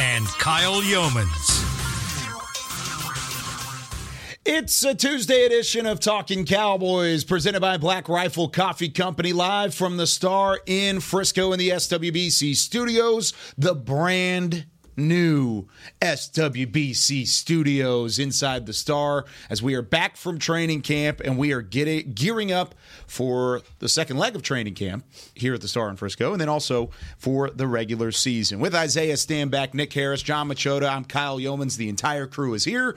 and Kyle Youmans. It's a Tuesday edition of Talking Cowboys presented by Black Rifle Coffee Company live from the Star in Frisco in the SWBC studios. The brand new SWBC studios inside the Star as we are back from training camp and we are getting gearing up for the second leg of training camp here at the Star in Frisco and then also for the regular season. With Isaiah Stanback, Nick Harris, John Machota, I'm Kyle Youmans. The entire crew is here.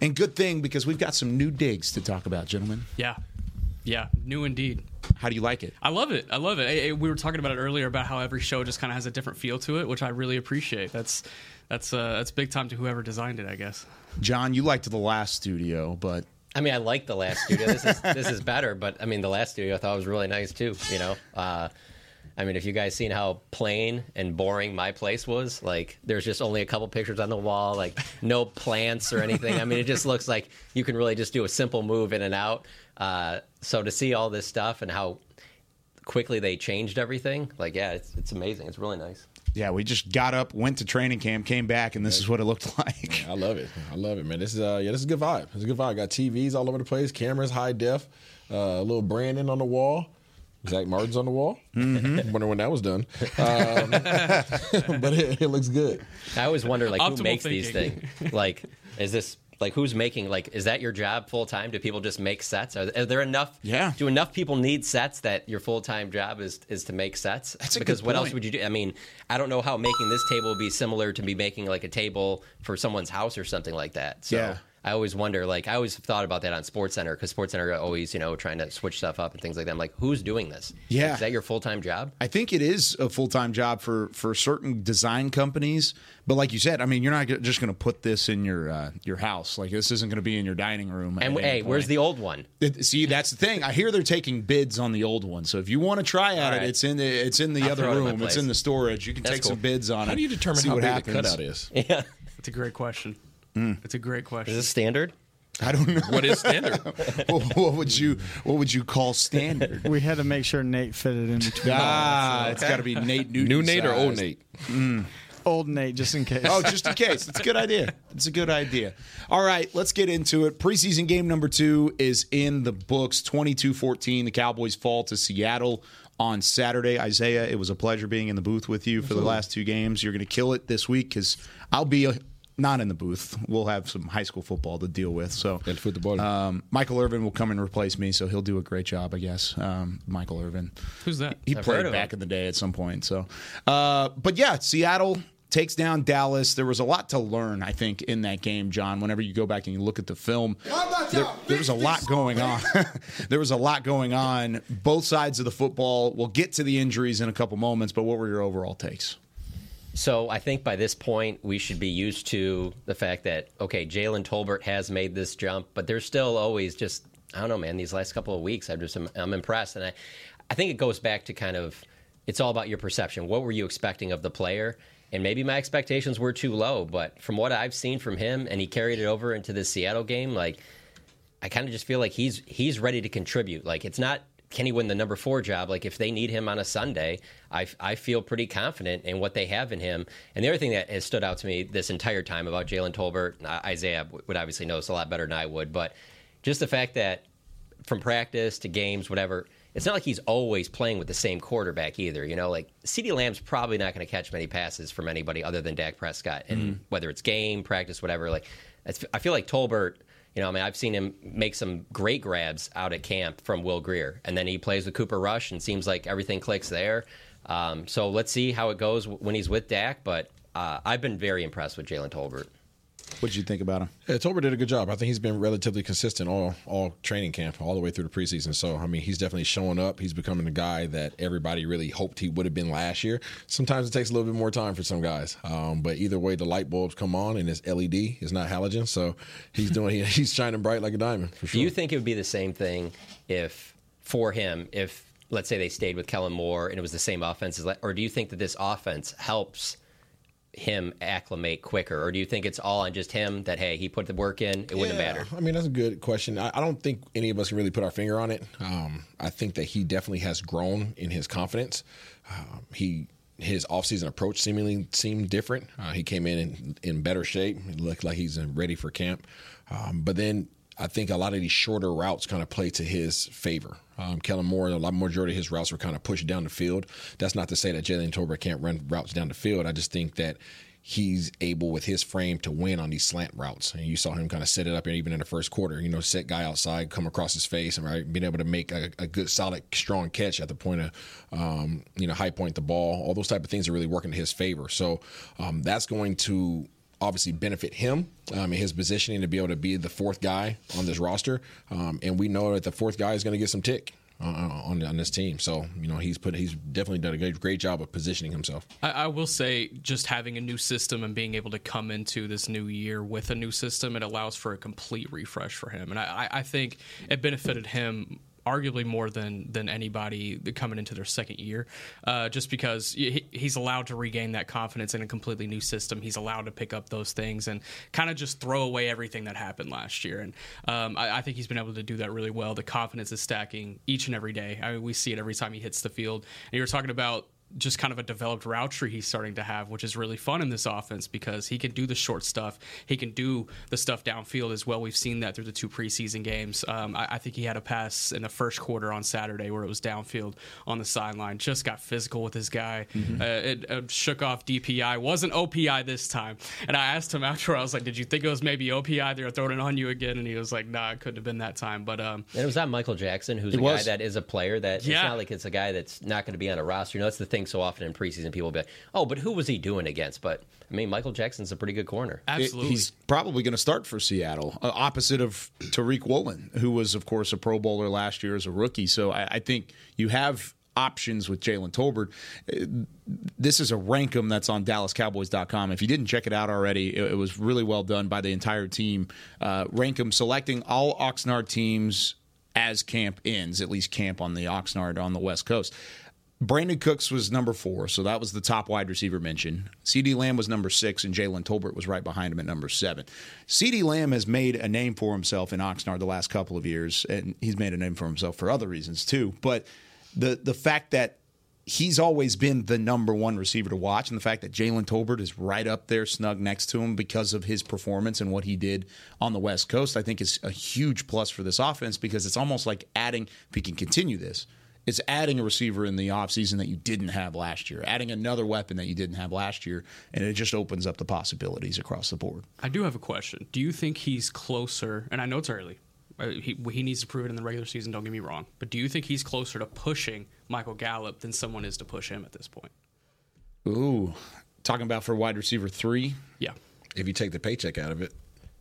And good thing because we've got some new digs to talk about, gentlemen. Yeah. Yeah. New indeed. How do you like it? I love it. I love it. I- I- we were talking about it earlier about how every show just kind of has a different feel to it, which I really appreciate. That's that's uh, that's big time to whoever designed it, I guess. John, you liked the last studio, but I mean, I like the last studio. This is this is better, but I mean, the last studio I thought was really nice too. You know, uh, I mean, if you guys seen how plain and boring my place was, like there's just only a couple pictures on the wall, like no plants or anything. I mean, it just looks like you can really just do a simple move in and out. Uh, so to see all this stuff and how quickly they changed everything, like yeah, it's it's amazing. It's really nice. yeah, we just got up, went to training camp, came back, and this is what it looked like. I love it. I love it, man. This is uh, yeah, this is a good vibe. It's a good vibe. Got TVs all over the place, cameras, high def, uh, a little branding on the wall. Zack Martin's on the wall. Mm-hmm. Wonder when that was done. Um, but it, it looks good. I always wonder, like, who Optimal makes these things? Like, is this like who's making? Like, is that your job full time? Do people just make sets? Are, are there enough? Yeah. Do enough people need sets that your full time job is is to make sets? That's a because good what else would you do? I mean, I don't know how making this table would be similar to me making like a table for someone's house or something like that. So. Yeah. I always wonder, like, I always thought about that on Sports Center because Sports Center are always, you know, trying to switch stuff up and things like that. I'm like, who's doing this? Yeah. Is that your full time job? I think it is a full time job for for certain design companies, but like you said, I mean, you're not just going to put this in your uh, your house. Like this isn't going to be in your dining room. And at any hey, where's the old one? It- see, that's the thing. I hear they're taking bids on the old one. So if you want to try at All it, it's in the it's in the I'll other throw it room. It's in the storage. You can That's take some bids on it. How do you determine see how what big happens. the cutout is? Yeah. It's a great question. It's a great question. Is this standard? I don't know. What is standard? what, what would you what would you call standard? We had to make sure Nate fitted in between. Ah, it's got to be Nate Newton. New Nate or old sized. Nate? Old Nate, just in case. Oh, just in case. It's a good idea. It's a good idea. All right, let's get into it. Preseason game number two is in the books 22 14. The Cowboys fall to Seattle on Saturday. Isaiah, it was a pleasure being in the booth with you for the last two games. You're going to kill it this week because I'll be. Not in the booth. We'll have some high school football to deal with. So, El football. um, Michael Irvin will come and replace me, so he'll do a great job, I guess. Um, Michael Irvin. Who's that? He I've played back him. in the day at some point. So, uh, but yeah, Seattle takes down Dallas. There was a lot to learn, I think, in that game, John. Whenever you go back and you look at the film, there, there was a lot going on. there was a lot going on. Both sides of the football. We'll get to the injuries in a couple moments, but what were your overall takes? So I think by this point we should be used to the fact that okay, Jalen Tolbert has made this jump, but there's still always just I don't know, man. These last couple of weeks, I'm just I'm impressed, and I I think it goes back to kind of it's all about your perception. What were you expecting of the player? And maybe my expectations were too low, but from what I've seen from him, and he carried it over into the Seattle game, like I kind of just feel like he's he's ready to contribute. Like it's not can he win the number four job? Like if they need him on a Sunday, I, I feel pretty confident in what they have in him. And the other thing that has stood out to me this entire time about Jalen Tolbert, Isaiah would obviously know this a lot better than I would, but just the fact that from practice to games, whatever. It's not like he's always playing with the same quarterback either. You know, like CeeDee Lamb's probably not going to catch many passes from anybody other than Dak Prescott. And mm-hmm. whether it's game, practice, whatever, like it's, I feel like Tolbert. You know, I mean, I've seen him make some great grabs out at camp from Will Grier, and then he plays with Cooper Rush, and seems like everything clicks there. Um, so let's see how it goes when he's with Dak. But uh, I've been very impressed with Jalen Tolbert. What did you think about him? Yeah, Tolbert did a good job. I think he's been relatively consistent all all training camp, all the way through the preseason. So I mean, he's definitely showing up. He's becoming the guy that everybody really hoped he would have been last year. Sometimes it takes a little bit more time for some guys, um, but either way, the light bulbs come on, and it's LED. It's not halogen, so he's doing he, he's shining bright like a diamond for sure. Do you think it would be the same thing if for him if let's say they stayed with Kellen Moore and it was the same offense, as, or do you think that this offense helps? Him acclimate quicker, or do you think it's all on just him that hey he put the work in, it wouldn't Yeah, matter? I mean, that's a good question. I, I don't think any of us can really put our finger on it. Um, I think that he definitely has grown in his confidence. Um, he his offseason approach seemingly seemed different. Uh, he came in, in in better shape. It looked like he's ready for camp. Um, but then I think a lot of these shorter routes kind of play to his favor. Um, Kellen Moore, a lot majority of his routes were kind of pushed down the field. That's not to say that Jalen Tolbert can't run routes down the field. I just think that he's able with his frame to win on these slant routes. And you saw him kind of set it up even in the first quarter. You know, set guy outside, come across his face, and right, being able to make a, a good, solid, strong catch at the point of, um, you know, high point the ball. All those type of things are really working in his favor. So um, that's going to obviously benefit him um, in his positioning to be able to be the fourth guy on this roster. Um, and we know that the fourth guy is going to get some tick. Uh, on on this team, so you know he's put he's definitely done a great, great job of positioning himself. I, I will say, just having a new system and being able to come into this new year with a new system, it allows for a complete refresh for him, and I I think it benefited him arguably more than than anybody coming into their second year, uh, just because he, he's allowed to regain that confidence in a completely new system. He's allowed to pick up those things and kind of just throw away everything that happened last year. And um, I, I think he's been able to do that really well. The confidence is stacking each and every day. I mean, we see it every time he hits the field. And you were talking about just kind of a developed route tree he's starting to have, which is really fun in this offense because he can do the short stuff. He can do the stuff downfield as well. We've seen that through the two preseason games. Um, I, I, think he had a pass in the first quarter on Saturday where it was downfield on the sideline. Just got physical with his guy. Mm-hmm. Uh, it uh, shook off DPI. Wasn't OPI this time. And I asked him after, I was like, "Did you think it was maybe OPI? They were throwing it on you again?" And he was like, "Nah, it couldn't have been that time." But um, and it was that Michael Jackson, who's It a was. guy that is a player that Yeah. it's not like it's a guy that's not going to be on a roster. You know, that's the thing. So often in preseason, people will be like, "Oh, but who was he doing against?" But I mean, Michael Jackson's a pretty good corner. absolutely. He's probably going to start for Seattle, uh, opposite of Tariq Woolen, who was, of course, a Pro Bowler last year as a rookie. So I, I think you have options with Jalen Tolbert. Uh, This is a rankum that's on DallasCowboys.com. If you didn't check it out already, it, it was really well done by the entire team. Uh, rankum selecting all Oxnard teams as camp ends, at least camp on the Oxnard on the West Coast. Brandin Cooks was number four, so that was the top wide receiver mentioned. CeeDee Lamb was number six, and Jalen Tolbert was right behind him at number seven. CeeDee Lamb has made a name for himself in Oxnard the last couple of years, and he's made a name for himself for other reasons too. But the the fact that he's always been the number one receiver to watch, and the fact that Jalen Tolbert is right up there, snug next to him because of his performance and what he did on the West Coast, I think is a huge plus for this offense because it's almost like adding, if he can continue this, it's adding a receiver in the offseason that you didn't have last year, adding another weapon that you didn't have last year, and it just opens up the possibilities across the board. I do have a question. Do you think he's closer? And I know it's early. Uh, he, he needs to prove it in the regular season. Don't get me wrong. But do you think he's closer to pushing Michael Gallup than someone is to push him at this point? Ooh, talking about for wide receiver three. Yeah. If you take the paycheck out of it,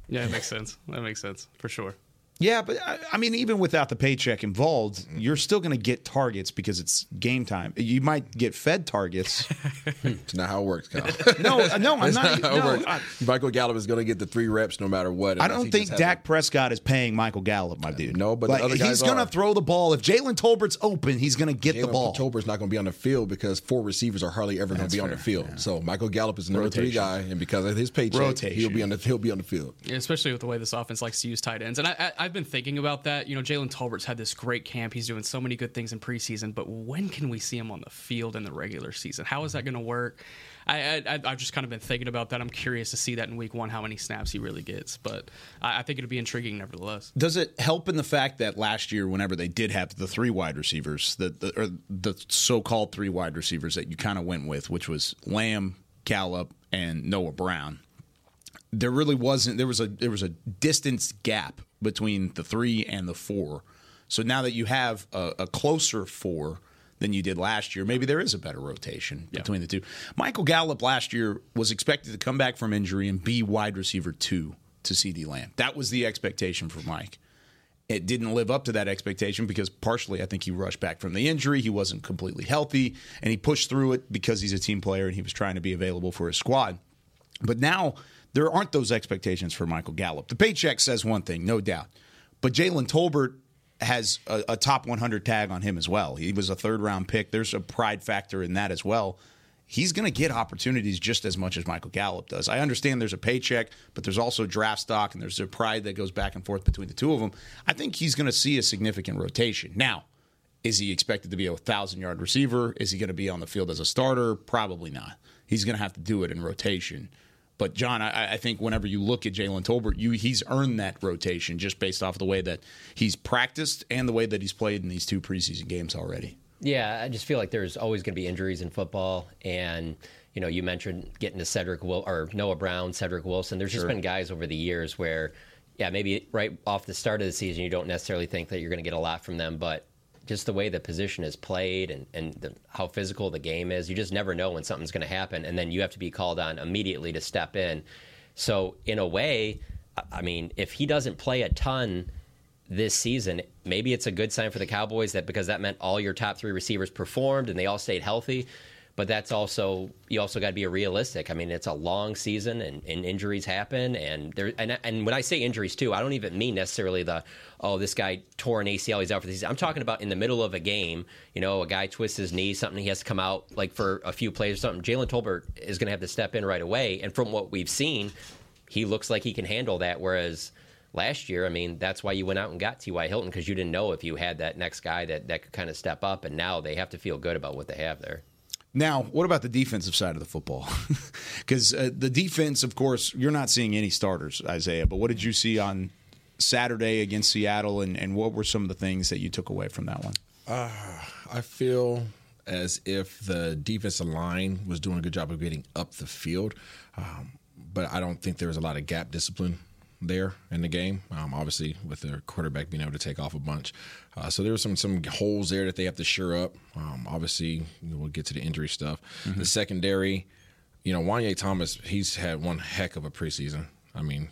Yeah, that makes sense. That makes sense for sure. Yeah, but I, I mean, even without the paycheck involved, mm-hmm. you're still going to get targets because it's game time. You might get fed targets. it's not how it works, Kyle. no, uh, no, I'm not. not how it no, works. I, Michael Gallup is going to get the three reps no matter what. I don't think just Dak a- Prescott is paying Michael Gallup, my dude. No, but the Like, other guys he's going to throw the ball. If Jalen Tolbert's open, he's going to get the ball. Tolbert's not going to be on the field because four receivers are hardly ever going to That's be on the field. yeah. So Michael Gallup is the number three guy, and because of his paycheck, Rotation. he'll be on the he'll be on the field. Yeah, especially with the way this offense likes to use tight ends. And I, I, I've been thinking about that. You know, Jalen Tolbert's had this great camp. He's doing so many good things in preseason, but when can we see him on the field in the regular season? How is that going to work? I, I've just kind of been thinking about that. I'm curious to see that in week one, how many snaps he really gets. But I, I think it'll be intriguing nevertheless. Does it help in the fact that last year, whenever they did have the three wide receivers, the, the or the so-called three wide receivers that you kind of went with, which was Lamb, Gallup, and Noah Brown, there really wasn't. There was a there was a distance gap between the three and the four. So now that you have a, a closer four, than you did last year. Maybe there is a better rotation between the two. Michael Gallup last year was expected to come back from injury and be wide receiver two to CeeDee Lamb. That was the expectation for Mike. It didn't live up to that expectation because partially I think he rushed back from the injury. He wasn't completely healthy and he pushed through it because he's a team player and he was trying to be available for his squad. But now there aren't those expectations for Michael Gallup. The paycheck says one thing, no doubt. But Jalen Tolbert has a, a, top 100 tag on him as well. He was a third round pick. There's a pride factor in that as well. He's going to get opportunities just as much as Michael Gallup does. I understand there's a paycheck, but there's also draft stock and there's a pride that goes back and forth between the two of them. I think he's going to see a significant rotation. Now, is he expected to be a thousand yard receiver? Is he going to be on the field as a starter? Probably not. He's going to have to do it in rotation. But John, I, I, think whenever you look at Jalen Tolbert, you he's earned that rotation just based off the way that he's practiced and the way that he's played in these two preseason games already. Yeah, I just feel like there's always going to be injuries in football, and you know, you mentioned getting to Cedric Will or Noah Brown, Cedric Wilson. There's just been guys over the years where, yeah, maybe right off the start of the season, you don't necessarily think that you're going to get a lot from them, but just the way the position is played and, and the, how physical the game is, you just never know when something's going to happen. And then you have to be called on immediately to step in. So, in a way, I mean, if he doesn't play a ton this season, maybe it's a good sign for the Cowboys that because that meant all your top three receivers performed and they all stayed healthy but that's also you also got to be realistic. I mean, it's a long season, and, and injuries happen, and there and and when I say injuries too, I don't even mean necessarily the oh this guy tore an ACL, he's out for the season. I'm talking about in the middle of a game, you know, a guy twists his knee, something he has to come out like for a few plays or something. Jalen Tolbert is going to have to step in right away, and from what we've seen, he looks like he can handle that. Whereas last year, I mean, that's why you went out and got T.Y. Hilton because you didn't know if you had that next guy that, that could kind of step up. And now they have to feel good about what they have there. Now, what about the defensive side of the football? Because uh, the defense, of course, you're not seeing any starters, Isaiah. But what did you see on Saturday against Seattle, and, and what were some of the things that you took away from that one? Uh, I feel as if the defensive line was doing a good job of getting up the field, um, but I don't think there was a lot of gap discipline there in the game. Um, obviously, with their quarterback being able to take off a bunch, uh, so there were some some holes there that they have to shore up. Um, obviously, we'll get to the injury stuff. Mm-hmm. The secondary, you know, Juanyeh Thomas, he's had one heck of a preseason. I mean,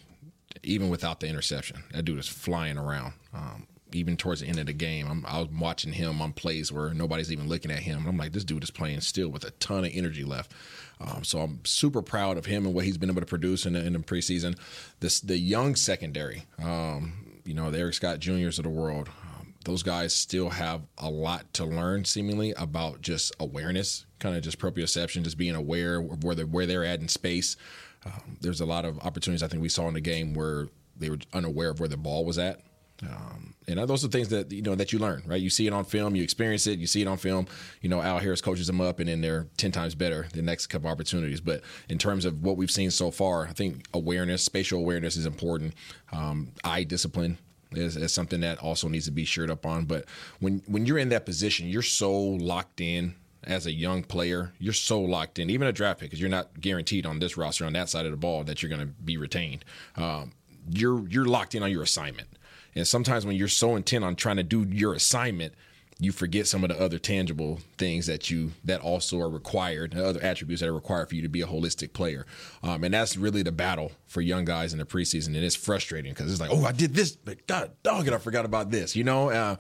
even without the interception, that dude is flying around. Um, even towards the end of the game, I'm, I was watching him on plays where nobody's even looking at him. I'm like, this dude is playing still with a ton of energy left. Um, so I'm super proud of him and what he's been able to produce in the, in the preseason. This the young secondary, um, you know, the Eric Scott Juniors of the world. Um, those guys still have a lot to learn, seemingly about just awareness, kind of just proprioception, just being aware of where they're, where they're at in space. Um, there's a lot of opportunities I think we saw in the game where they were unaware of where the ball was at um, and those are things that you know that you learn, right? You see it on film, you experience it, you see it on film. You know, Al Harris coaches them up, and then they're ten times better the next couple opportunities. But in terms of what we've seen so far, I think awareness, spatial awareness, is important. Um, eye discipline is, is, something that also needs to be shored up on. But when when you're in that position, you're so locked in as a young player. You're so locked in, even a draft pick, because you're not guaranteed on this roster on that side of the ball that you're going to be retained. Um, you're you're locked in on your assignment. And sometimes when you're so intent on trying to do your assignment, you forget some of the other tangible things that you that also are required, the other attributes that are required for you to be a holistic player. Um, and that's really the battle for young guys in the preseason, and it's frustrating because it's like, oh, I did this, but God, dog, it, I forgot about this, you know. Uh,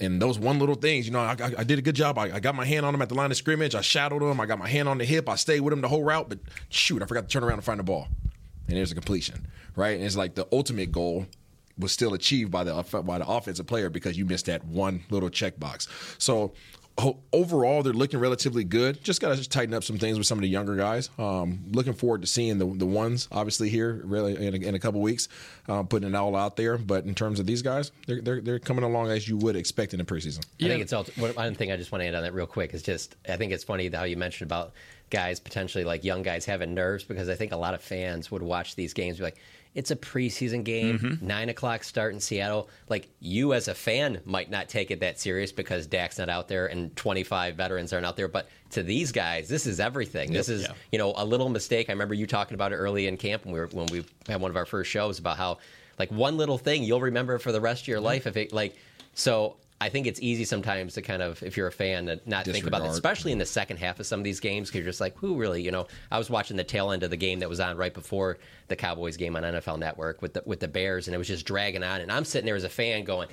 and those one little things, you know, I, I, I did a good job. I, I, got my hand on him at the line of scrimmage. I shadowed him I got my hand on the hip. I stayed with him the whole route, but shoot, I forgot to turn around and find the ball. And there's a completion, right? And it's like the ultimate goal was still achieved by the by the offensive player because you missed that one little checkbox. So overall, they're looking relatively good. Just got to tighten up some things with some of the younger guys. Um, looking forward to seeing the the ones obviously here really in a, in a couple weeks, uh, putting it all out there. But in terms of these guys, they're, they're they're coming along as you would expect in the preseason. I think it's all, one thing I just want to add on that real quick is just I think it's funny how you mentioned about guys potentially like young guys having nerves because I think a lot of fans would watch these games be like it's a preseason game, mm-hmm. nine o'clock start in Seattle. Like you as a fan might not take it that serious because Dak's not out there and 25 veterans aren't out there. But to these guys, this is everything. This is yeah. you know a little mistake. I remember you talking about it early in camp when we were, when we had one of our first shows about how like one little thing you'll remember for the rest of your life if it like so I think it's easy sometimes to kind of, if you're a fan, to not think about it, especially in the mm-hmm. second half of some of these games, because you're just like, who really, you know? I was watching the tail end of the game that was on right before the Cowboys game on NFL Network with the with the Bears, and it was just dragging on, and I'm sitting there as a fan going,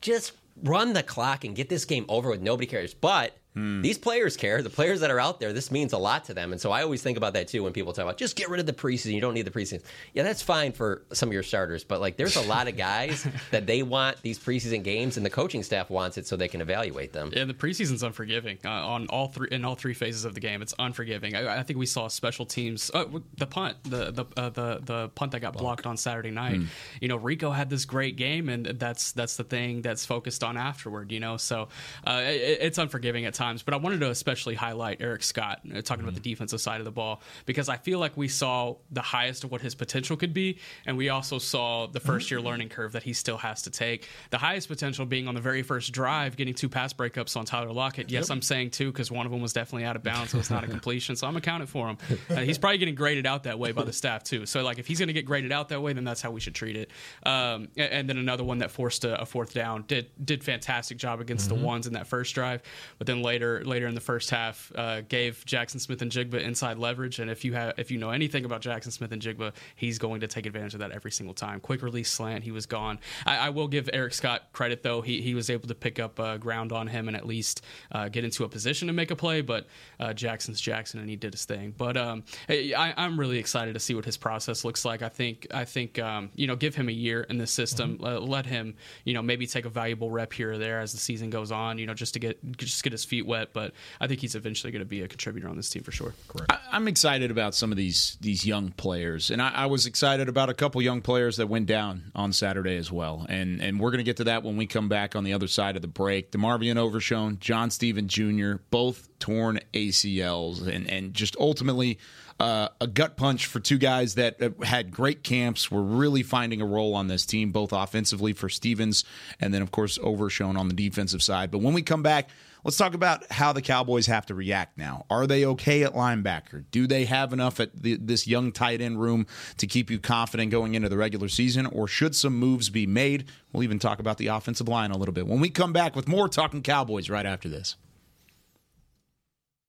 just run the clock and get this game over with. Nobody cares, but. These players care. The players that are out there, this means a lot to them. And so I always think about that too when people talk about just get rid of the preseason. You don't need the preseason. Yeah, that's fine for some of your starters, but like there's a lot of guys that they want these preseason games, and the coaching staff wants it so they can evaluate them. Yeah, the preseason's unforgiving uh, on all three in all three phases of the game. It's unforgiving. I, I think we saw special teams. Uh, the punt, the the uh, the the punt that got blocked on Saturday night. You know, Rico had this great game, and that's that's the thing that's focused on afterward. You know, so uh, it, it's unforgiving at times. But I wanted to especially highlight Eric Scott uh, talking about the defensive side of the ball because I feel like we saw the highest of what his potential could be, and we also saw the first year learning curve that he still has to take. The highest potential being on the very first drive, getting two pass breakups on Tyler Lockett. Yes, I'm saying two because one of them was definitely out of bounds, so it's not a completion. So I'm accounting for him. Uh, he's probably getting graded out that way by the staff too. So like if he's going to get graded out that way, then that's how we should treat it. Um, a- and then another one that forced a, a fourth down did did fantastic job against the ones in that first drive, but then later later in the first half uh, gave Jaxon Smith-Njigba inside leverage. And if you have if you know anything about Jaxon Smith-Njigba, he's going to take advantage of that every single time. Quick release slant, he was gone. I, I will give Eric Scott credit though; he he was able to pick up uh, ground on him and at least uh, get into a position to make a play. But uh, Jackson's Jackson, and he did his thing. But um, I, I'm really excited to see what his process looks like. I think I think um, you know give him a year in this system. Uh, let him you know maybe take a valuable rep here or there as the season goes on. You know just to get just get his feet wet. But I think he's eventually going to be a contributor on this team for sure. Correct. I, I'm excited about some of these these young players, and I, I was excited about a couple young players that went down on Saturday as well. And and we're going to get to that when we come back on the other side of the break. DeMarvion Overshown, John Stephen Jr., both torn ACLs, and and just ultimately. Uh, a gut punch for two guys that uh, had great camps, were really finding a role on this team, both offensively for Stephens and then, of course, Overshown on the defensive side. But when we come back, Let's talk about how the Cowboys have to react now. Are they okay at linebacker? Do they have enough at the, this young tight end room to keep you confident going into the regular season, or should some moves be made? We'll even talk about the offensive line a little bit when we come back with more Talking Cowboys right after this.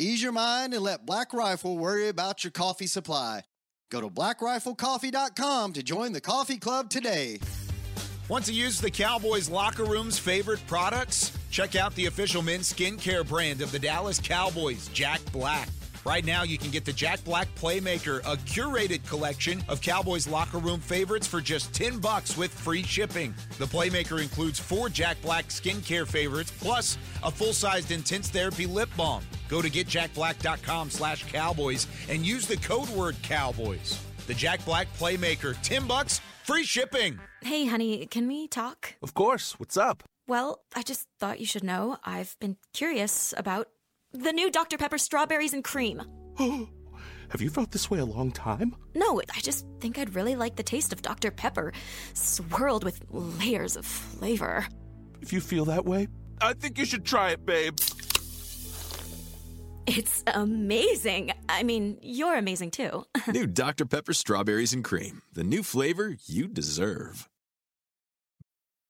Ease your mind and let Black Rifle worry about your coffee supply. Go to blackriflecoffee.com to join the coffee club today. Want to use the Cowboys locker room's favorite products? Check out the official men's skincare brand of the Dallas Cowboys, Jack Black. Right now, you can get the Jack Black Playmaker, a curated collection of Cowboys locker room favorites for just 10 bucks with free shipping. The Playmaker includes four Jack Black skincare favorites, plus a full-sized intense therapy lip balm. Go to getjackblack.com slash cowboys and use the code word cowboys. The Jack Black Playmaker, 10 bucks, free shipping. Hey, honey, can we talk? Of course. What's up? Well, I just thought you should know I've been curious about the new Dr. Pepper strawberries and cream. Oh, have you felt this way a long time? No, I just think I'd really like the taste of Dr. Pepper, swirled with layers of flavor. If you feel that way, I think you should try it, babe. It's amazing. I mean, you're amazing too. new Dr. Pepper strawberries and cream. The new flavor you deserve.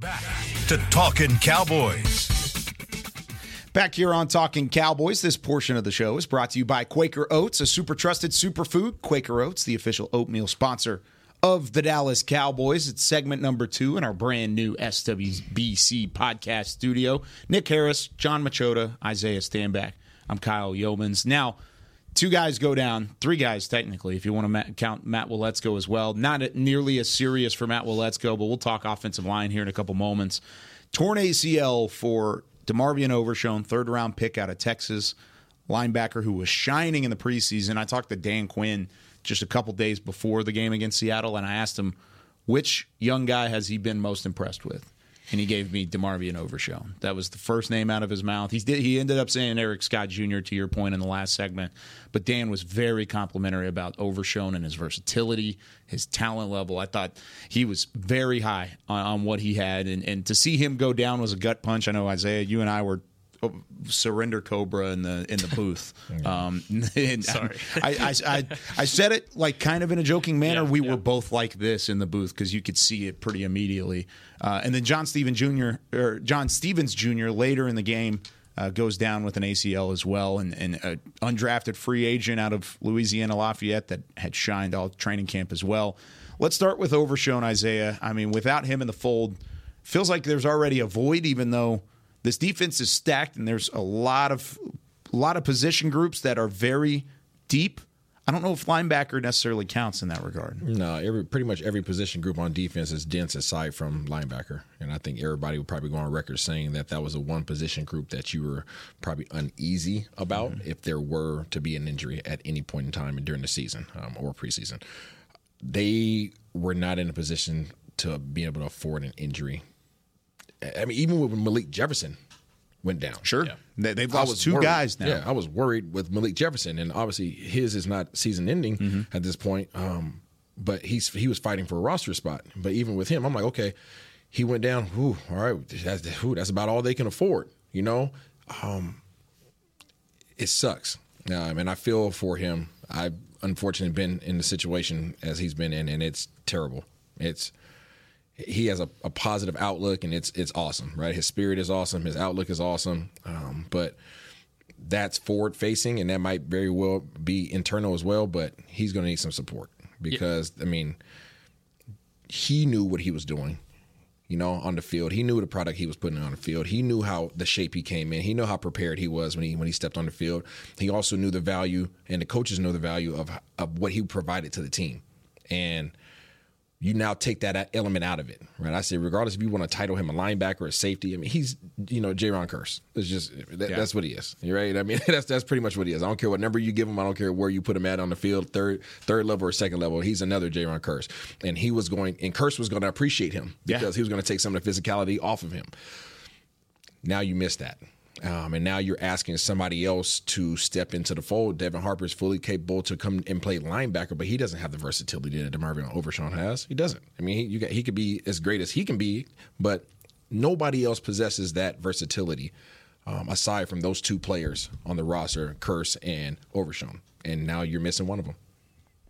Back to Talking Cowboys. Back here on Talking Cowboys, this portion of the show is brought to you by Quaker Oats, a super trusted superfood. Quaker Oats, the official oatmeal sponsor of the Dallas Cowboys. It's segment number two in our brand new SWBC podcast studio. Nick Harris, John Machota, Isaiah Stanback. I'm Kyle Youmans. Now, two guys go down, three guys technically, if you want to count Matt Waletzko as well. Not nearly as serious for Matt Waletzko, but we'll talk offensive line here in a couple moments. Torn ACL for DeMarvion Overshown, third round pick out of Texas, linebacker who was shining in the preseason. I talked to Dan Quinn just a couple days before the game against Seattle, and I asked him which young guy has he been most impressed with and he gave me DeMarvion Overshown. That was the first name out of his mouth. He did. He ended up saying Eric Scott Jr. to your point in the last segment, but Dan was very complimentary about Overshown and his versatility, his talent level. I thought he was very high on, on what he had, and and to see him go down was a gut punch. I know Isaiah, you and I were surrender cobra in the in the booth. um, Sorry, I, I, I, I said it like kind of in a joking manner. Yeah, we yeah. were both like this in the booth because you could see it pretty immediately. Uh, and then John Stephens Jr. or John Stephens Jr. later in the game. Uh, goes down with an ACL as well, and, an undrafted free agent out of Louisiana Lafayette that had shined all training camp as well. Let's start with Overshown Isaiah. I mean, without him in the fold, feels like there's already a void, even though this defense is stacked and there's a lot of a lot of position groups that are very deep. I don't know if linebacker necessarily counts in that regard. No, every pretty much every position group on defense is dense aside from linebacker, and I think everybody would probably go on record saying that that was a one position group that you were probably uneasy about if there were to be an injury at any point in time during the season um, or preseason. They were not in a position to be able to afford an injury. I mean, even with Malik Jefferson went down. Sure. They, they've I lost two worried. guys now. Yeah, I was worried with Malik Jefferson, and obviously his is not season ending Mm-hmm. at this point. Um, but he's he was fighting for a roster spot. But even with him, I'm like, okay, he went down. Whew, all right, that's whew, that's about all they can afford. You know, um, it sucks. Um, and I feel for him. I've unfortunately been in the situation as he's been in, and it's terrible. It's he has a, a positive outlook and it's it's awesome, right? His spirit is awesome, his outlook is awesome, um, but that's forward facing and that might very well be internal as well. But he's going to need some support because I mean, he knew what he was doing. You know, on the field, he knew the product he was putting on the field. He knew how the shape he came in. He knew how prepared he was when he when he stepped on the field. He also knew the value, and the coaches know the value of of what he provided to the team. And you now take that element out of it, right? I say, regardless if you want to title him a linebacker or a safety, I mean, he's you know Jayron Kearse. It's just that, Yeah. that's what he is, right? I mean, that's that's pretty much what he is. I don't care what number you give him. I don't care where you put him at on the field, third third level or second level. He's another Jayron Kearse, and he was going, and Kearse was going to appreciate him Yeah. because he was going to take some of the physicality off of him. Now you miss that. Um, and now you're asking somebody else to step into the fold. Devin Harper is fully capable to come and play linebacker, but he doesn't have the versatility that DeMarvion Overshown has. He doesn't. I mean, he, you got, he could be as great as he can be, but nobody else possesses that versatility um, aside from those two players on the roster, Kearse and Overshawn. And now you're missing one of them.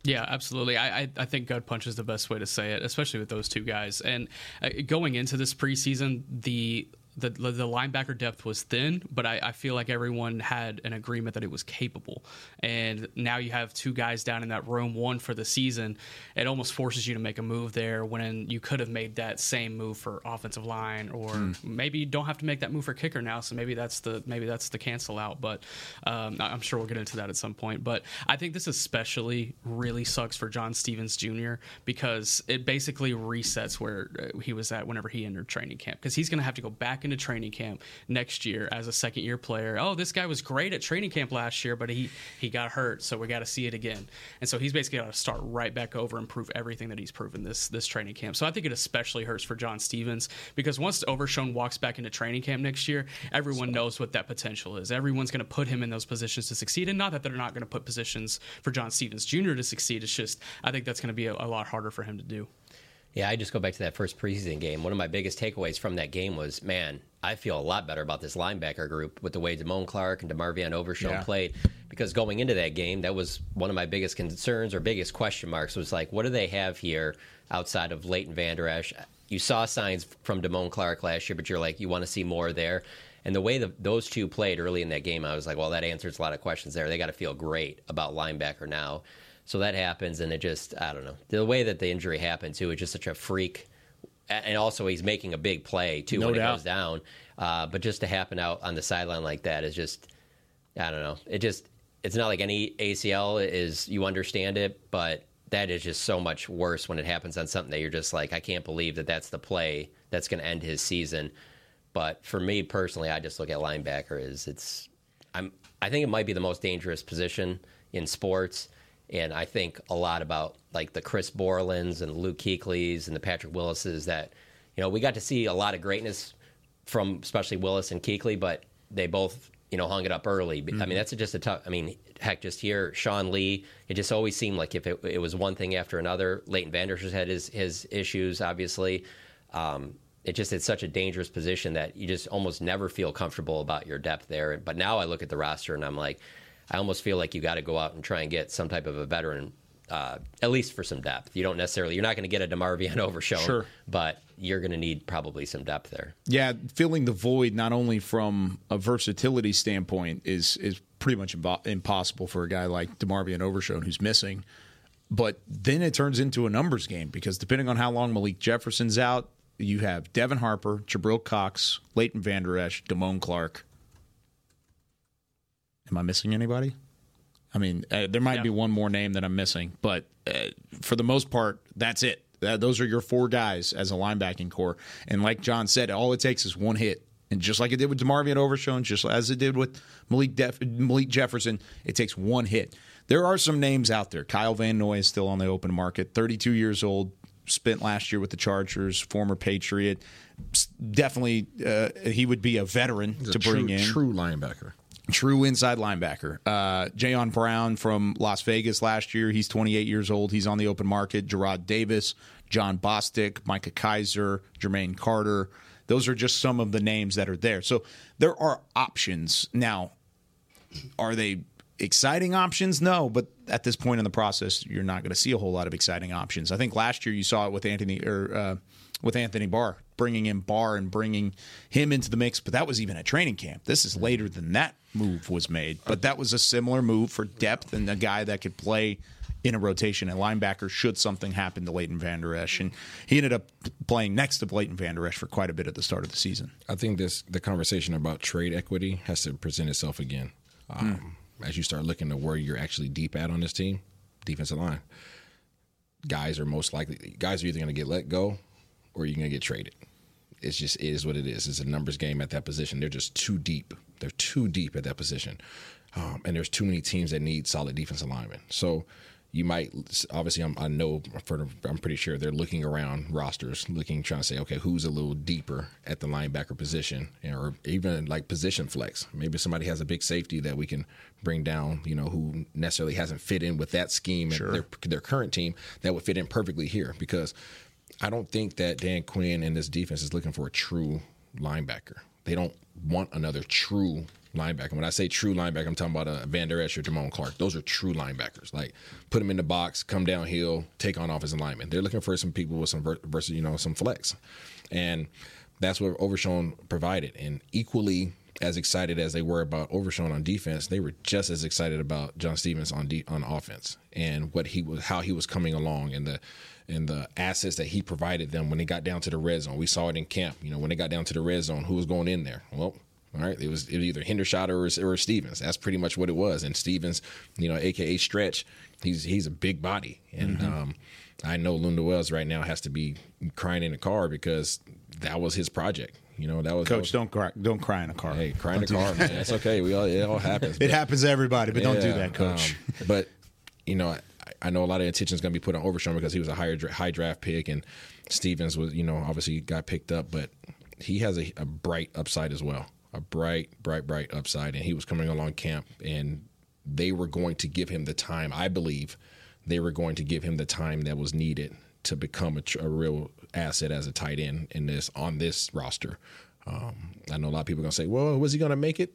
Yeah, absolutely. I, I I think gut punch is the best way to say it, especially with those two guys. And uh, going into this preseason, the the, the linebacker depth was thin, but I, I feel like everyone had an agreement that it was capable. And now you have two guys down in that room, one for the season. It almost forces you to make a move there when you could have made that same move for offensive line, or Hmm. maybe you don't have to make that move for kicker now. So maybe that's the maybe that's the cancel out. But um, I'm sure we'll get into that at some point. But I think this especially really sucks for John Stephens Jr. because it basically resets where uh, he was at whenever he entered training camp because he's going to have to go back into training camp next year as a second year player. Oh, this guy was great at training camp last year, but he he got hurt, so we got to see it again. And so he's basically got to start right back over and prove everything that he's proven this this training camp. So I think it especially hurts for John Stephens because once Overshown walks back into training camp next year, everyone knows what that potential is. Everyone's going to put him in those positions to succeed, and not that they're not going to put positions for John Stephens Jr. to succeed. It's just I think that's going to be a, a lot harder for him to do. Yeah, I just go back to that first preseason game. One of my biggest takeaways from that game was, man, I feel a lot better about this linebacker group with the way Damone Clark and DeMarvion Overshown Yeah. played. Because going into that game, that was one of my biggest concerns or biggest question marks was like, what do they have here outside of Leighton Vander Esch? You saw signs from Damone Clark last year, but you're like, you want to see more there. And the way the, those two played early in that game, I was like, well, that answers a lot of questions there. They got to feel great about linebacker now. So that happens, and it just, I don't know. The way that the injury happened, too, is just such a freak. And also, he's making a big play, too, No when doubt. it goes down. Uh, but just to happen out on the sideline like that is just, I don't know. It just, it's not like any ACL is, you understand it, but that is just so much worse when it happens on something that you're just like, I can't believe that that's the play that's going to end his season. But for me personally, I just look at linebacker as it's, I'm, I think it might be the most dangerous position in sports. And I think a lot about like the Chris Borlands and Luke Kuechly's and the Patrick Willises that, you know, we got to see a lot of greatness from especially Willis and Kuechly, but they both, you know, hung it up early. I mean, that's just a tough. I mean, heck, just here, Sean Lee. It just always seemed like if it, it was one thing after another. Leighton Vander's had his his issues, obviously. Um, it just it's such a dangerous position that you just almost never feel comfortable about your depth there. But now I look at the roster and I'm like, I almost feel like you got to go out and try and get some type of a veteran. Uh, at least for some depth, you don't necessarily. You're not going to get a Demarvion Overshown, Sure. but you're going to need probably some depth there. Yeah, filling the void not only from a versatility standpoint is is pretty much impo- impossible for a guy like Demarvion Overshown who's missing. But then it turns into a numbers game because depending on how long Malik Jefferson's out, you have Devin Harper, Jabril Cox, Leighton Vander Esch, Damone Clark. Am I missing anybody? I mean, uh, there might be one more name that I'm missing, but uh, for the most part, that's it. Uh, those are your four guys as a linebacking core. And like John said, all it takes is one hit. And just like it did with DeMarvion Overshown, just as it did with Malik, Def- Malik Jefferson, it takes one hit. There are some names out there. Kyle Van Noy is still on the open market, 32 years old, spent last year with the Chargers, former Patriot. Definitely, uh, he would be a veteran He's a to bring true, in. true linebacker. True inside linebacker. Uh, Jayon Brown from Las Vegas last year. He's 28 years old. He's on the open market. Gerard Davis, Jon Bostic, Micah Kiser, Jermaine Carter. Those are just some of the names that are there. So there are options. Now, are they exciting options? No, but at this point in the process, you're not going to see a whole lot of exciting options. I think last year you saw it with Anthony or uh, with Anthony Barr, bringing in Barr and bringing him into the mix. But that was even at training camp. This is later than that move was made. But that was a similar move for depth and a guy that could play in a rotation at linebacker should something happen to Leighton Vander Esch. And he ended up playing next to Leighton Vander Esch for quite a bit at the start of the season. I think this the conversation about trade equity has to present itself again. Um, As you start looking to where you're actually deep at on this team, defensive line, guys are most likely guys are either going to get let go or you're going to get traded. It's just it is what it is. It's a numbers game at that position. They're just too deep. They're too deep at that position, um, and there's too many teams that need solid defensive linemen. So you might obviously I'm, I know for I'm pretty sure they're looking around rosters, looking trying to say okay who's a little deeper at the linebacker position, or even like position flex. Maybe somebody has a big safety that we can bring down, you know, who necessarily hasn't fit in with that scheme and their their current team that would fit in perfectly here because I don't think that Dan Quinn and this defense is looking for a true linebacker. They don't want another true linebacker. When I say true linebacker, I'm talking about a Vander Esch or Damone Clark. Those are true linebackers. Like put them in the box, come downhill, take on offensive linemen. They're looking for some people with some ver- versus you know some flex, and that's what Overshown provided. And equally as excited as they were about Overshown on defense, they were just as excited about John Stephens on de- on offense and what he was, how he was coming along, and the and the assets that he provided them when they got down to the red zone. We saw it in camp. You know, when they got down to the red zone, who was going in there? Well, all right, it was, it was either Hendershot or, or Stephens. That's pretty much what it was. And Stephens, you know, aka Stretch, he's he's a big body, and um, I know Lunda Wells right now has to be crying in the car because that was his project. You know that was that Coach, was- don't cry. Don't cry in a car. Hey, cry in do car, man. That's okay. We all it all happens. It happens to everybody, but don't do that, Coach. um, but you know, I, know a lot of attention is going to be put on Overshown because he was a higher high draft pick, and Stephens was you know obviously got picked up, but he has a, a bright upside as well, a bright, bright, bright upside, and he was coming along camp, and they were going to give him the time. I believe they were going to give him the time that was needed to become a, a real asset as a tight end in this on this roster. Um, I know a lot of people are going to say, "Well, was he going to make it?"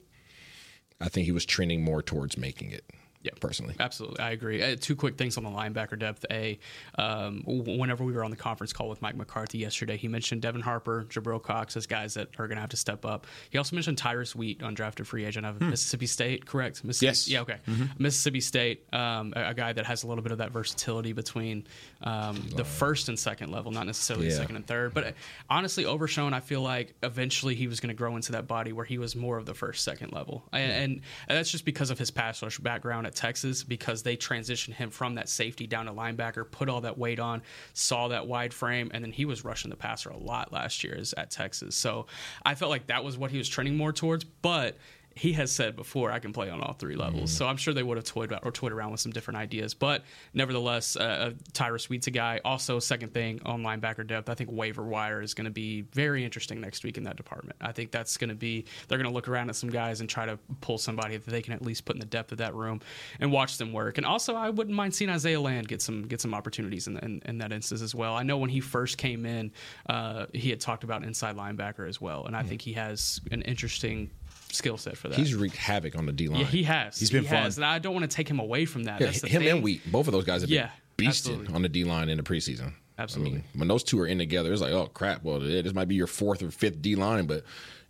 I think he was trending more towards making it. Yeah, personally. Absolutely, I agree. Uh, two quick things on the linebacker depth. A, um, whenever we were on the conference call with Mike McCarthy yesterday, he mentioned Devin Harper, Jabril Cox as guys that are going to have to step up. He also mentioned Tyrus Wheat, undrafted free agent of Mississippi State, correct? Mississippi, Yes. Yeah, okay. Mississippi State, um, a, a guy that has a little bit of that versatility between um, the first and second level, not necessarily Yeah. second and third. But uh, honestly, Overshown, I feel like eventually he was going to grow into that body where he was more of the first, second level, and, and that's just because of his pass rush background Texas. Because they transitioned him from that safety down to linebacker, put all that weight on, saw that wide frame, and then he was rushing the passer a lot last year at Texas. So I felt like that was what he was trending more towards, but he has said before I can play on all three levels. So I'm sure they would have toyed or toyed around with some different ideas. But nevertheless, uh, uh, Tyrus Wheat's a guy. Also, second thing on linebacker depth, I think waiver wire is going to be very interesting next week in that department. I think that's going to be they're going to look around at some guys and try to pull somebody that they can at least put in the depth of that room and watch them work. And also, I wouldn't mind seeing Isaiah Land get some get some opportunities in, in, in that instance as well. I know when he first came in, uh, he had talked about inside linebacker as well, and I think he has an interesting skill set for that. He's wreaked havoc on the D line. Yeah, he has. He's been he fun. Has. And I don't want to take him away from that. Yeah, That's the him thing. and Wheat, both of those guys have been Yeah, beasting absolutely. on the D line in the preseason. Absolutely. I mean, when those two are in together, it's like, oh crap. Well, this might be your fourth or fifth D line, but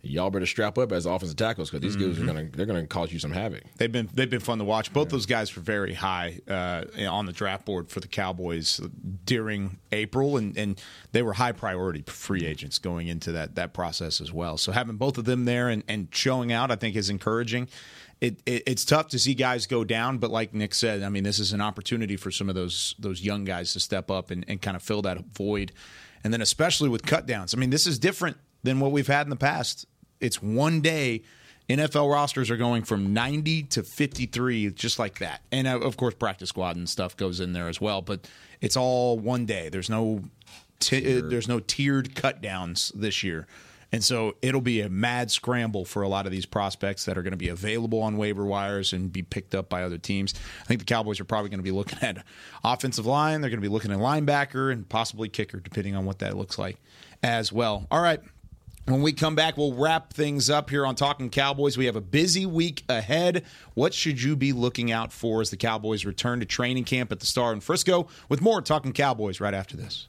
y'all better strap up as offensive tackles because these Mm-hmm. guys are gonna they're gonna cause you some havoc. They've been they've been fun to watch. Both those guys were very high uh, on the draft board for the Cowboys during April, and, and they were high priority free agents going into that that process as well. So having both of them there and, and showing out, I think, is encouraging. It, it, it's tough to see guys go down, but like Nick said, I mean, this is an opportunity for some of those those young guys to step up and, and kind of fill that void. And then especially with cutdowns. I mean, this is different than what we've had in the past. It's one day. NFL rosters are going from 90 to 53 just like that. And uh, of course practice squad and stuff goes in there as well, but it's all one day. There's no t- uh, there's no tiered cut downs this year. And so it'll be a mad scramble for a lot of these prospects that are going to be available on waiver wires and be picked up by other teams. I think the Cowboys are probably going to be looking at offensive line. They're going to be looking at linebacker and possibly kicker, depending on what that looks like as well. All right. When we come back, we'll wrap things up here on Talking Cowboys. We have a busy week ahead. What should you be looking out for as the Cowboys return to training camp at the Star in Frisco? With more Talking Cowboys right after this.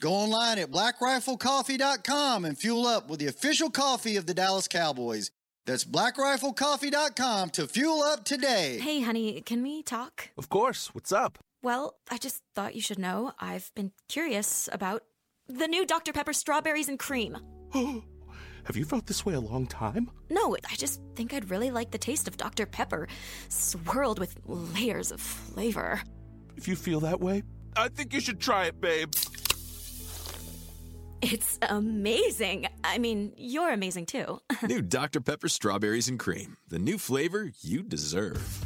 Go online at blackriflecoffee.com and fuel up with the official coffee of the Dallas Cowboys. That's blackriflecoffee.com to fuel up today. Hey, honey, can we talk? Of course. What's up? Well, I just thought you should know I've been curious about the new Dr. Pepper strawberries and cream. Have you felt this way a long time? No, I just think I'd really like the taste of Dr. Pepper, swirled with layers of flavor. If you feel that way, I think you should try it, babe. It's amazing. I mean, you're amazing too. New Dr. Pepper Strawberries and Cream. The new flavor you deserve.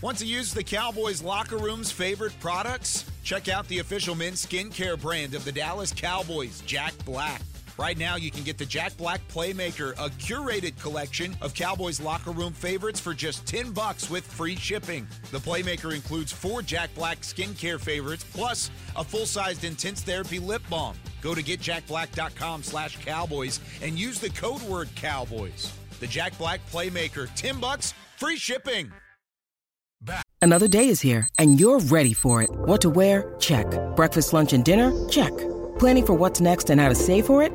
Want to use the Cowboys locker room's favorite products? Check out the official men's skincare brand of the Dallas Cowboys, Jack Black. Right now, you can get the Jack Black Playmaker, a curated collection of Cowboys locker room favorites for just 10 bucks with free shipping. The Playmaker includes four Jack Black skincare favorites plus a full-sized intense therapy lip balm. Go to getjackblack.com slash cowboys and use the code word cowboys. The Jack Black Playmaker, 10 bucks, free shipping. Another day is here, and you're ready for it. What to wear? Check. Breakfast, lunch, and dinner? Check. Planning for what's next and how to save for it?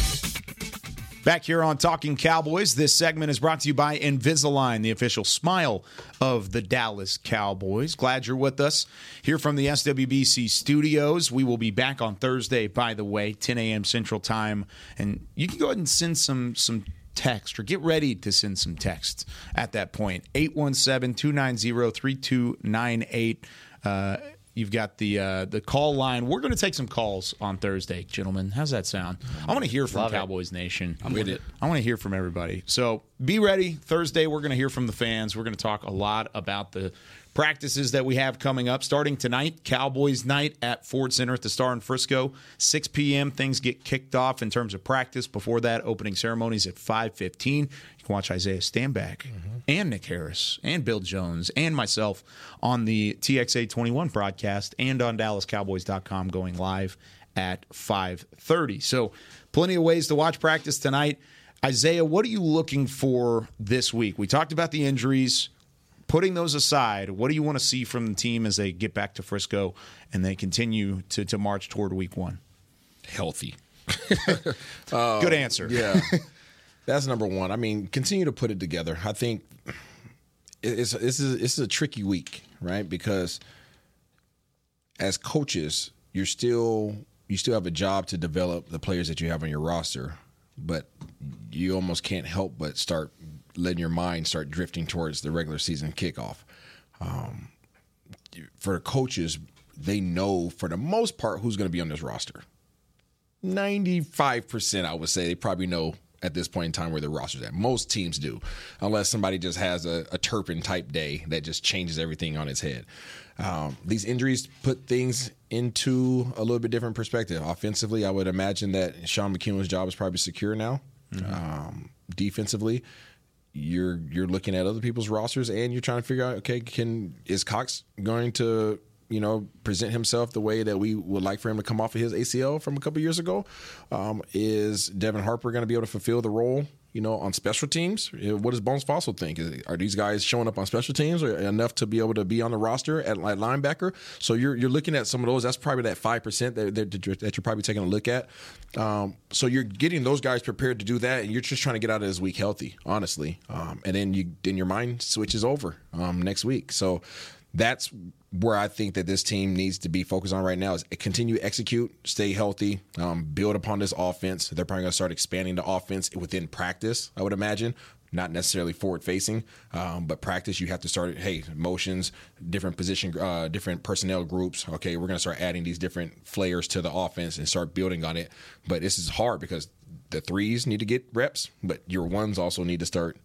Back here on Talking Cowboys, this segment is brought to you by Invisalign, the official smile of the Dallas Cowboys. Glad you're with us here from the SWBC studios. We will be back on Thursday, by the way, 10 a.m. Central Time, and you can go ahead and send some some text or get ready to send some text at that point. 817-290-3298. Uh, You've got the uh, the call line. We're going to take some calls on Thursday, gentlemen. How's that sound? I want to hear from Love it. Cowboys Nation. I'm with it. I want to hear from everybody. So be ready. Thursday, we're going to hear from the fans. We're going to talk a lot about the practices that we have coming up. Starting tonight, Cowboys night at Ford Center at the Star in Frisco. 6 p.m. Things get kicked off in terms of practice. Before that, opening ceremonies at 5:15. You can watch Isaiah Stanback and Nick Harris and Bill Jones and myself on the TXA 21 broadcast and on DallasCowboys.com going live at 5:30. So, plenty of ways to watch practice tonight. Isaiah, what are you looking for this week? We talked about the injuries. Putting those aside, what do you want to see from the team as they get back to Frisco and they continue to, to march toward week one? Healthy. Good answer. Yeah. That's number one. I mean, continue to put it together. I think it's this is this is a tricky week, right? Because as coaches, you're still you still have a job to develop the players that you have on your roster, but you almost can't help but start letting your mind start drifting towards the regular season kickoff. Um, for coaches, they know for the most part who's going to be on this roster. 95% I would say they probably know at this point in time where their roster's at. Most teams do, unless somebody just has a, a Turpin type day that just changes everything on its head. Um, these injuries put things into a little bit different perspective. Offensively, I would imagine that Sean McKeon's job is probably secure now. Um, defensively, you're you're looking at other people's rosters and you're trying to figure out okay can is Cox going to you know present himself the way that we would like for him to come off of his ACL from a couple years ago um, is Devin Harper going to be able to fulfill the role you know on special teams what does Bones Fassel think are these guys showing up on special teams or enough to be able to be on the roster at, linebacker so you're you're looking at some of those that's probably that 5% that, that, that you're probably taking a look at um, so you're getting those guys prepared to do that, and you're just trying to get out of this week healthy, honestly. Um, and then you then your mind switches over um, next week. So that's where I think that this team needs to be focused on right now is continue execute, stay healthy, um, build upon this offense. They're probably going to start expanding the offense within practice, I would imagine. Not necessarily forward facing, um, but practice. You have to start. Hey, motions, different position, uh, different personnel groups. Okay, we're going to start adding these different flares to the offense and start building on it. But this is hard because the threes need to get reps, but your ones also need to start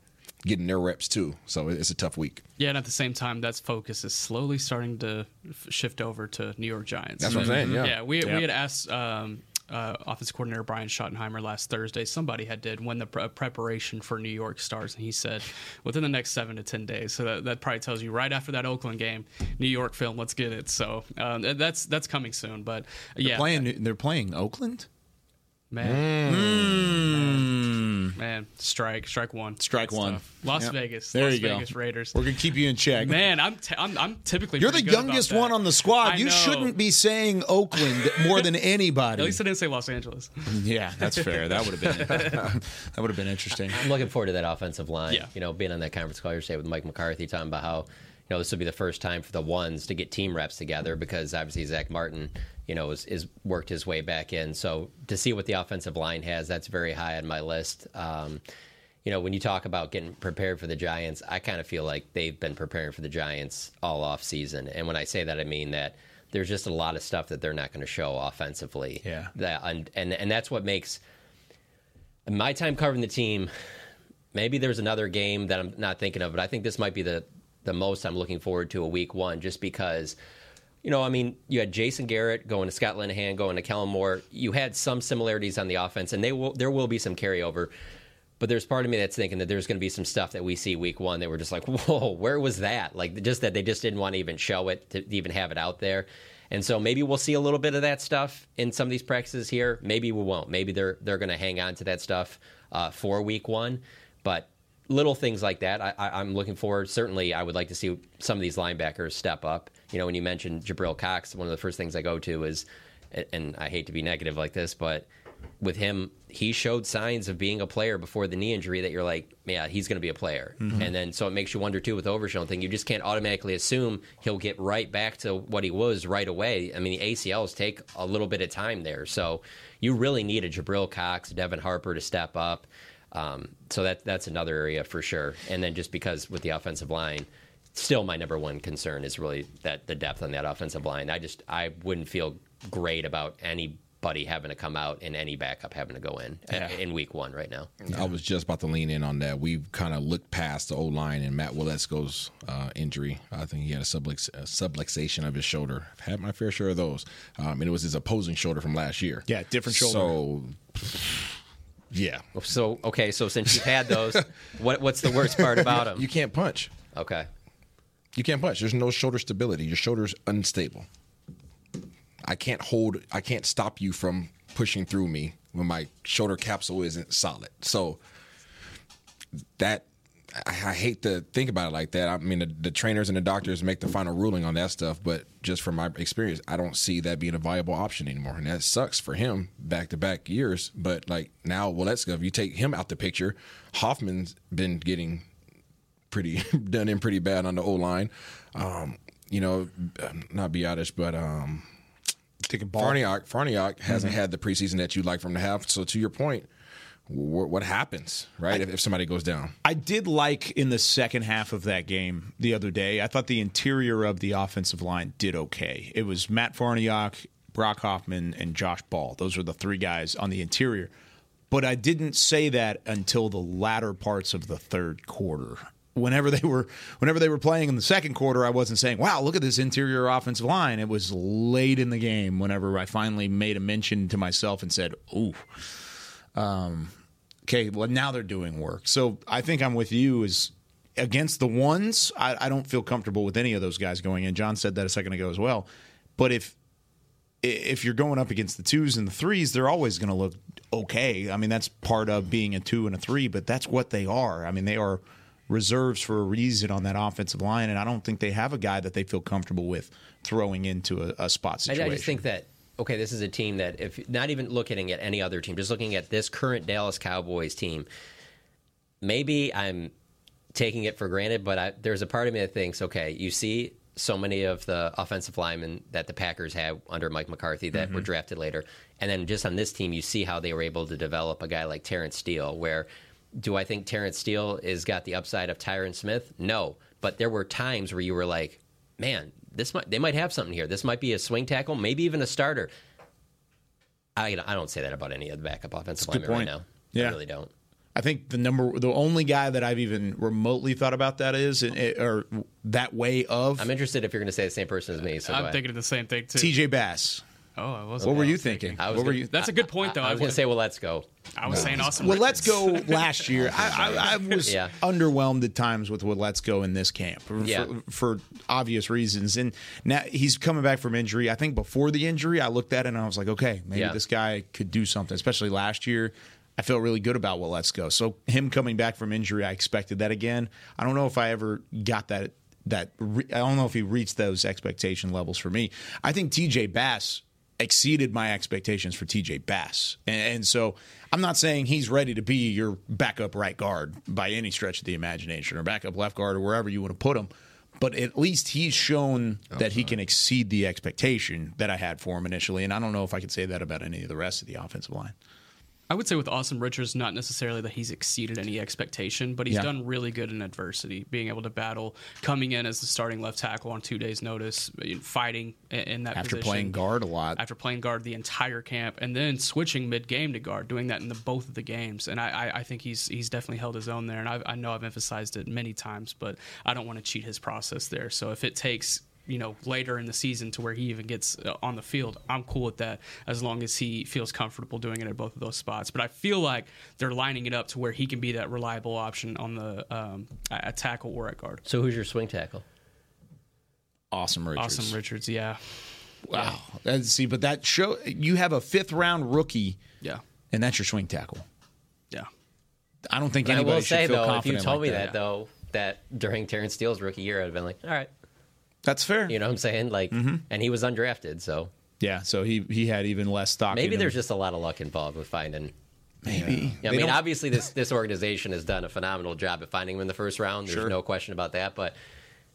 getting their reps too. So it's a tough week. Yeah, and at the same time, that's focus is slowly starting to f- shift over to New York Giants. That's what I'm saying, yeah. yeah. We Yeah. we had asked. Um, uh, offensive coordinator Brian Schottenheimer last Thursday. Somebody had did when the pre- preparation for New York starts, and he said within the next seven to ten days. So that, that probably tells you right after that Oakland game, New York film. Let's get it. So um, that's that's coming soon. But They're yeah, playing. They're playing Oakland. Man, Mm. man, strike, strike one, Strike Good one. stuff. Las Yep. Vegas, There Las you go. Vegas Raiders. We're gonna keep you in check. Man, I'm t- I'm, I'm typically You're the pretty good about youngest that. one on the squad. I you know. shouldn't be saying Oakland more than anybody. At least I didn't say Los Angeles. yeah, that's fair. That would have been that would have been interesting. I'm looking forward to that offensive line. Yeah. You know, being on that conference call yesterday with Mike McCarthy, talking about how you know this will be the first time for the ones to get team reps together because obviously Zack Martin, you know, is, is worked his way back in. So to see what the offensive line has, that's very high on my list. Um, you know, when you talk about getting prepared for the Giants, I kind of feel like they've been preparing for the Giants all off season. And when I say that, I mean that there's just a lot of stuff that they're not going to show offensively. Yeah. That and, and and that's what makes my time covering the team. Maybe there's another game that I'm not thinking of, but I think this might be the the most I'm looking forward to a week one, just because. You know, I mean, you had Jason Garrett going to Scott Linehan, going to Kellen Moore. You had some similarities on the offense, and they will there will be some carryover. But there's part of me that's thinking that there's going to be some stuff that we see week one that we're just like, whoa, where was that? Like, just that they just didn't want to even show it, to even have it out there. And so maybe we'll see a little bit of that stuff in some of these practices here. Maybe we won't. Maybe they're they're going to hang on to that stuff uh, for week one. But little things like that, I, I'm looking forward. Certainly, I would like to see some of these linebackers step up. You know, when you mentioned Jabril Cox, one of the first things I go to is, and I hate to be negative like this, but with him, he showed signs of being a player before the knee injury that you're like, yeah, he's going to be a player. Mm-hmm. Mhm. And then so it makes you wonder too with the Overshown thing. You just can't automatically assume he'll get right back to what he was right away. I mean, the ACLs take a little bit of time there, so you really need a Jabril Cox, Devin Harper to step up. Um, so that that's another area for sure. And then just because with the offensive line, still my number one concern is really that the depth on that offensive line. I just I wouldn't feel great about anybody having to come out and any backup having to go in uh, Yeah. in week one right now. I was just about to lean in on that. We've kind of looked past the O line and Matt Waletzko's uh, injury. I think he had a, sublux- a subluxation of his shoulder. I've had my fair share of those, um, and it was his opposing shoulder from last year. Yeah, different shoulder. So, yeah. So okay, so since you've had those, what what's the worst part about them? You can't punch. Okay. You can't punch. There's no shoulder stability. Your shoulder's unstable. I can't hold. I can't stop you from pushing through me when my shoulder capsule isn't solid. So that I, I hate to think about it like that. I mean, the, the trainers and the doctors make the final ruling on that stuff, but just from my experience, I don't see that being a viable option anymore, and that sucks for him back to back years. But like now, Waletzko. If you take him out the picture, Hoffman's been getting pretty done in pretty bad on the O line. Um, you know, not Biadasz, but um, Farniok. Farniok hasn't Mhm. had the preseason that you'd like for him to have. So to your point, wh- what happens, right? if, if somebody goes down, I did like in the second half of that game the other day. I thought the interior of the offensive line did okay. It was Matt Farniok, Brock Hoffman, and Josh Ball. Those were the three guys on the interior. But I didn't say that until the latter parts of the third quarter. Whenever they were whenever they were playing in the second quarter, I wasn't saying, "Wow, look at this interior offensive line." It was late in the game whenever I finally made a mention to myself and said, "Ooh, um, okay, well now they're doing work. So I think I'm with you. Is against the ones, I, I don't feel comfortable with any of those guys going in. John said that a second ago as well. But if if you're going up against the twos and the threes, they're always going to look okay. I mean, that's part of being a two and a three, but that's what they are. I mean, they are reserves for a reason on that offensive line, and I don't think they have a guy that they feel comfortable with throwing into a, a spot situation. I just think that okay, this is a team that if not even looking at any other team, just looking at this current Dallas Cowboys team, maybe I'm taking it for granted, but I, there's a part of me that thinks, okay, you see so many of the offensive linemen that the Packers had under Mike McCarthy that were Mhm. drafted later, and then just on this team, you see how they were able to develop a guy like Terrence Steele. Where do I think Terrence Steele is got the upside of Tyron Smith? No, but there were times where you were like, man, this might they might have something here. This might be a swing tackle, maybe even a starter. I I don't say that about any of the backup offensive That's a good linemen right now. Yeah. I really don't. I think the number, the only guy that I've even remotely thought about that is, eh, or that way of. I'm interested if you're going to say the same person as me. So I'm thinking of the same thing too. TJ Bass. Oh, I was. What were you thinking? I was what were gonna- you? That's a good point, though. I was going to say, Waletzko. I was saying Asim. Well, let's go last year. I, I, I was Yeah. underwhelmed at times with Waletzko in this camp for, Yeah. for obvious reasons. And now he's coming back from injury. I think before the injury, I looked at it and I was like, okay, maybe Yeah. this guy could do something, especially last year. I felt really good about Waletzko. So him coming back from injury, I expected that again. I don't know if I ever got that. That re- I don't know if he reached those expectation levels for me. I think TJ Bass exceeded my expectations for TJ Bass. And, and so I'm not saying he's ready to be your backup right guard by any stretch of the imagination or backup left guard or wherever you want to put him. But at least he's shown oh, that he can exceed the expectation that I had for him initially. And I don't know if I could say that about any of the rest of the offensive line. I would say with Asim Richards, not necessarily that he's exceeded any expectation, but he's Yeah. done really good in adversity, being able to battle, coming in as the starting left tackle on two days' notice, fighting in- that After position. playing guard a lot. after playing guard the entire camp, and then switching mid game to guard, doing that in the both of the games. And I, I, I think he's he's definitely held his own there. And I, I know I've emphasized it many times, but I don't want to cheat his process there. So if it takes you know later in the season to where he even gets uh, on the field, I'm cool with that as long as he feels comfortable doing it at both of those spots. But I feel like they're lining it up to where he can be that reliable option on the um, at at tackle or at guard. So who's your swing tackle? Asim Richards. Asim Richards, yeah. Wow. That's- see, but that show you have a fifth round rookie. Yeah. And that's your swing tackle. Yeah. I don't think I anybody will should say feel though, if you told like me that. though, that during Terrence Steele's rookie year, I'd have been like, all right, That's fair. you know what I'm saying? Like, mm-hmm. and he was undrafted, so Yeah, so he he had even less stock. maybe there's him. just a lot of luck involved with finding. maybe. Yeah, I They mean, don't- obviously this this organization has done a phenomenal job at finding him in the first round. There's Sure. no question about that. But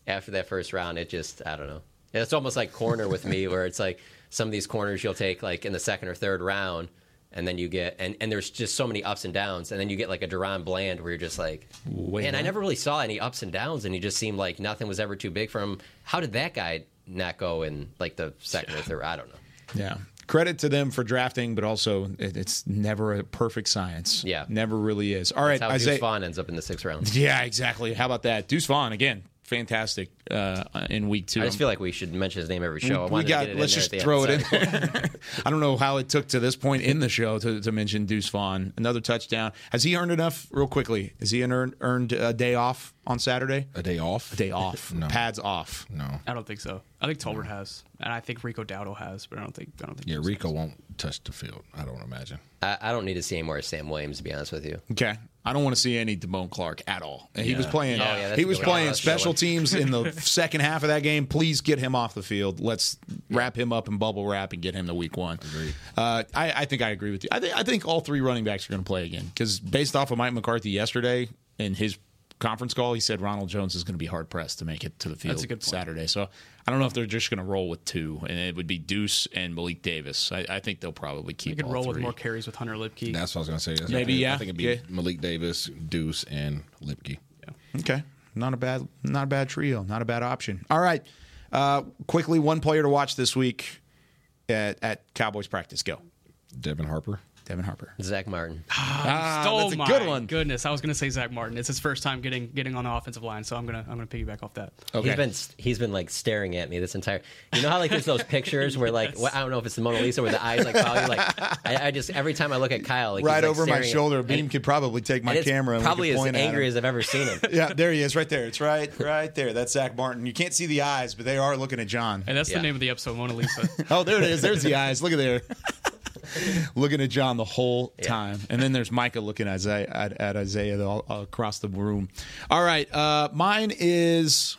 after that first round, it just I don't know. It's almost like corner with me, where it's like some of these corners you'll take like in the second or third round, and then you get and, and there's just so many ups and downs, and then you get like a DaRon Bland where you're just like, Wait, man, I never really saw any ups and downs, and he just seemed like nothing was ever too big for him. How did that guy not go in like the second or third? I don't know. Yeah. Credit to them for drafting, but also it, it's never a perfect science. Yeah. Never really is. All right, That's how Isaiah. Deuce Vaughn ends up in the sixth round. Yeah, exactly. How about that? Deuce Vaughn, again, fantastic uh, in week two. I just feel like we should mention his name every show. I we got. to get it let's just the throw end, it in. I don't know how it took to this point in the show to, to mention Deuce Vaughn. Another touchdown. Has he earned enough? Real quickly, has he earned earned a day off on Saturday? A day off? A day off. No. Pads off. No. I don't think so. I think Tolbert has, and I think Rico Dowdle has, but I don't think I don't think. Yeah, Rico has. won't touch the field. I don't imagine. I, I don't need to see any more Sam Williams, to be honest with you. Okay. I don't want to see any Damone Clark at all. And He was playing. Oh, yeah, he was playing special teams in the second half of that game. Please get him off the field. Let's wrap him up in bubble wrap and get him to week one. Uh, I, I think I agree with you. I think I think all three running backs are going to play again because based off of Mike McCarthy yesterday in his conference call, he said Ronald Jones is going to be hard pressed to make it to the field That's a good. Saturday. So I don't know if they're just going to roll with two, and it would be Deuce and Malik Davis. I, I think they'll probably keep. You could all roll with three. more carries with Hunter Luepke. That's what I was going to say. That's Maybe, yeah. I think it'd be Yeah. Malik Davis, Deuce, and Lipke. Yeah. Okay, not a bad, not a bad trio, not a bad option. All right, uh, quickly, one player to watch this week at, at Cowboys practice. Go, Devin Harper. Devin Harper. Zack Martin. Ah, Stole that's a my good one. Goodness, I was going to say Zack Martin. It's his first time getting getting on the offensive line, so I'm gonna I'm gonna piggyback off that. Okay. He's been he's been like staring at me this entire. You know how like there's those pictures where like well, I don't know if it's the Mona Lisa where the eyes like follow you. Like I, I just every time I look at Kyle, like, he's, right like, over my shoulder, at- Beam and- could probably take my and it's camera. and we probably could as point at angry him. as I've ever seen him. yeah, there he is, right there. It's right, right there. That's Zack Martin. You can't see the eyes, but they are looking at John. And that's Yeah. the name of the episode, Mona Lisa. Oh, there it is. There's the eyes. Look at there. Looking at John the whole time. And then there's Micah looking at Isaiah, at, at Isaiah all, across the room. All right. Uh, mine is,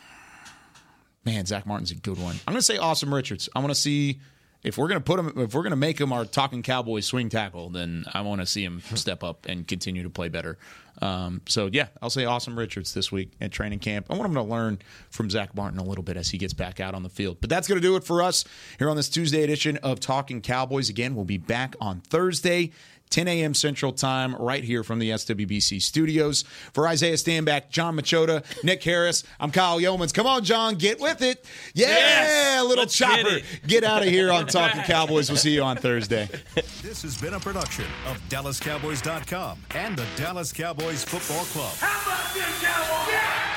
man, Zack Martin's a good one. I'm going to say Asim Richards. I want to see. If we're gonna put him, if we're gonna make him our talking Cowboys swing tackle, then I want to see him step up and continue to play better. Um, so yeah, I'll say Asim Richards this week at training camp. I want him to learn from Zack Martin a little bit as he gets back out on the field. But that's gonna do it for us here on this Tuesday edition of Talking Cowboys. Again, we'll be back on Thursday. 10 a.m. Central Time, right here from the SWBC studios. For Isaiah Stanback, John Machota, Nick Harris, I'm Kyle Youmans. Come on, John, get with it. Yeah, Yes, little let's get chopper. Get, out of here on Talking Cowboys. We'll see you on Thursday. This has been a production of DallasCowboys.com and the Dallas Cowboys Football Club. How about this, Cowboys? Yeah!